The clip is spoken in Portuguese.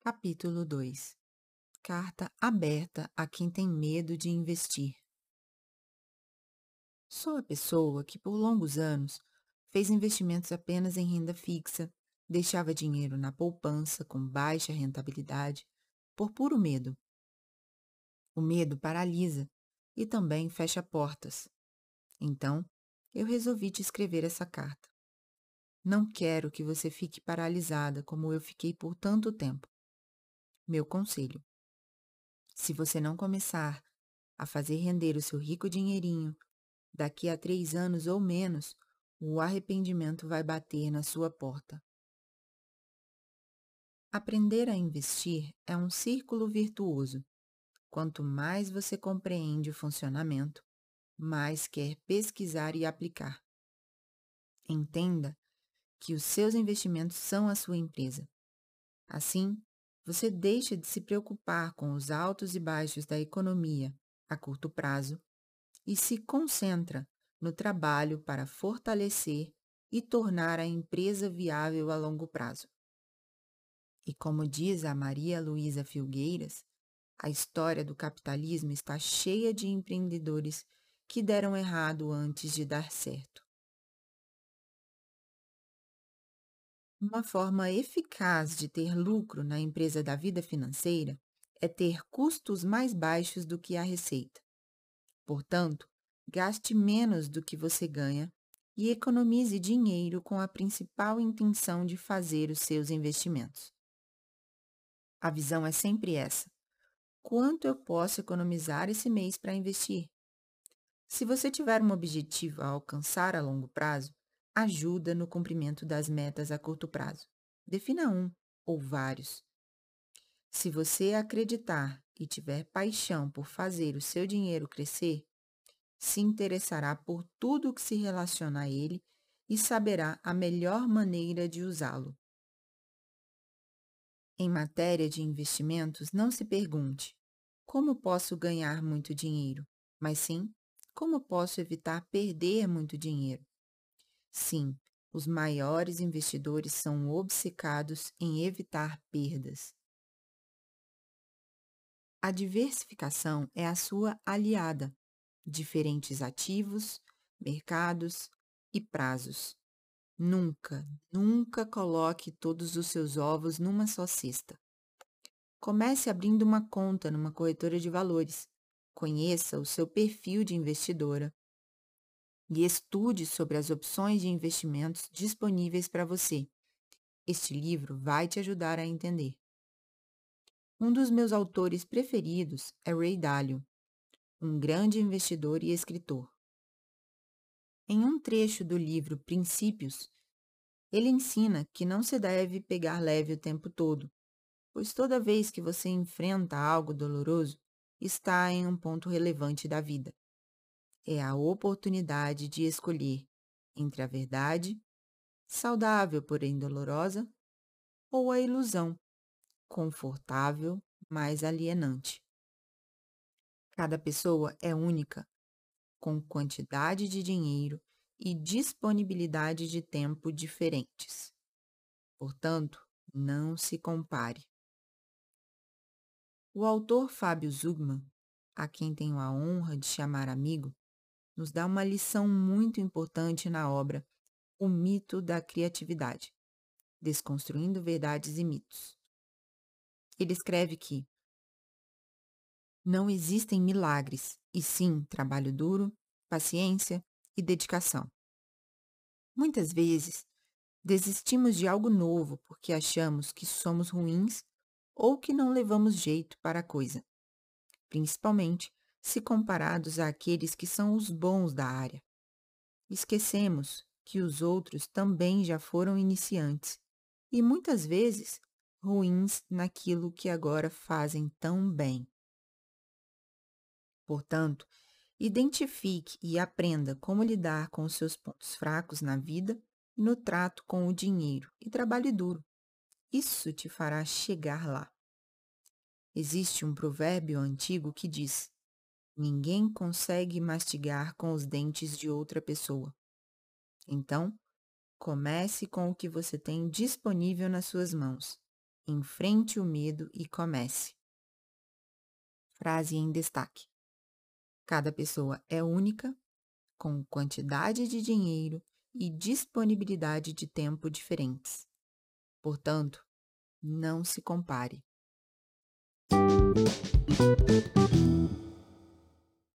Capítulo 2 Carta aberta a quem tem medo de investir. Sou a pessoa que, por longos anos, fez investimentos apenas em renda fixa, deixava dinheiro na poupança com baixa rentabilidade, por puro medo. O medo paralisa e também fecha portas. Então, eu resolvi te escrever essa carta. Não quero que você fique paralisada como eu fiquei por tanto tempo. Meu conselho: se você não começar a fazer render o seu rico dinheirinho, daqui a três anos ou menos, o arrependimento vai bater na sua porta. Aprender a investir é um círculo virtuoso. Quanto mais você compreende o funcionamento, mais quer pesquisar e aplicar. Entenda que os seus investimentos são a sua empresa. Assim, você deixa de se preocupar com os altos e baixos da economia a curto prazo e se concentra no trabalho para fortalecer e tornar a empresa viável a longo prazo. E como diz a Maria Luísa Filgueiras, a história do capitalismo está cheia de empreendedores que deram errado antes de dar certo. Uma forma eficaz de ter lucro na empresa da vida financeira é ter custos mais baixos do que a receita. Portanto, gaste menos do que você ganha e economize dinheiro com a principal intenção de fazer os seus investimentos. A visão é sempre essa: quanto eu posso economizar esse mês para investir? Se você tiver um objetivo a alcançar a longo prazo, ajuda no cumprimento das metas a curto prazo. Defina um ou vários. Se você acreditar e tiver paixão por fazer o seu dinheiro crescer, se interessará por tudo que se relaciona a ele e saberá a melhor maneira de usá-lo. Em matéria de investimentos, não se pergunte como posso ganhar muito dinheiro, mas sim como posso evitar perder muito dinheiro. Sim, os maiores investidores são obcecados em evitar perdas. A diversificação é a sua aliada. Diferentes ativos, mercados e prazos. Nunca, nunca coloque todos os seus ovos numa só cesta. Comece abrindo uma conta numa corretora de valores. Conheça o seu perfil de investidora e estude sobre as opções de investimentos disponíveis para você. Este livro vai te ajudar a entender. Um dos meus autores preferidos é Ray Dalio, um grande investidor e escritor. Em um trecho do livro Princípios, ele ensina que não se deve pegar leve o tempo todo, pois toda vez que você enfrenta algo doloroso, está em um ponto relevante da vida é a oportunidade de escolher entre a verdade, saudável porém dolorosa, ou a ilusão, confortável, mas alienante. Cada pessoa é única, com quantidade de dinheiro e disponibilidade de tempo diferentes. Portanto, não se compare. O autor Fábio Zugman, a quem tenho a honra de chamar amigo, nos dá uma lição muito importante na obra O Mito da Criatividade Desconstruindo Verdades e Mitos. Ele escreve que não existem milagres, e sim trabalho duro, paciência e dedicação. Muitas vezes, desistimos de algo novo porque achamos que somos ruins ou que não levamos jeito para a coisa, principalmente se comparados àqueles que são os bons da área. Esquecemos que os outros também já foram iniciantes e muitas vezes ruins naquilo que agora fazem tão bem. Portanto, identifique e aprenda como lidar com os seus pontos fracos na vida e no trato com o dinheiro e trabalhe duro. Isso te fará chegar lá. Existe um provérbio antigo que diz: Ninguém consegue mastigar com os dentes de outra pessoa. Então, Comece com o que você tem disponível nas suas mãos. Enfrente o medo e comece. Frase em destaque: Cada pessoa é única, com quantidade de dinheiro e disponibilidade de tempo diferentes. Portanto, não se compare.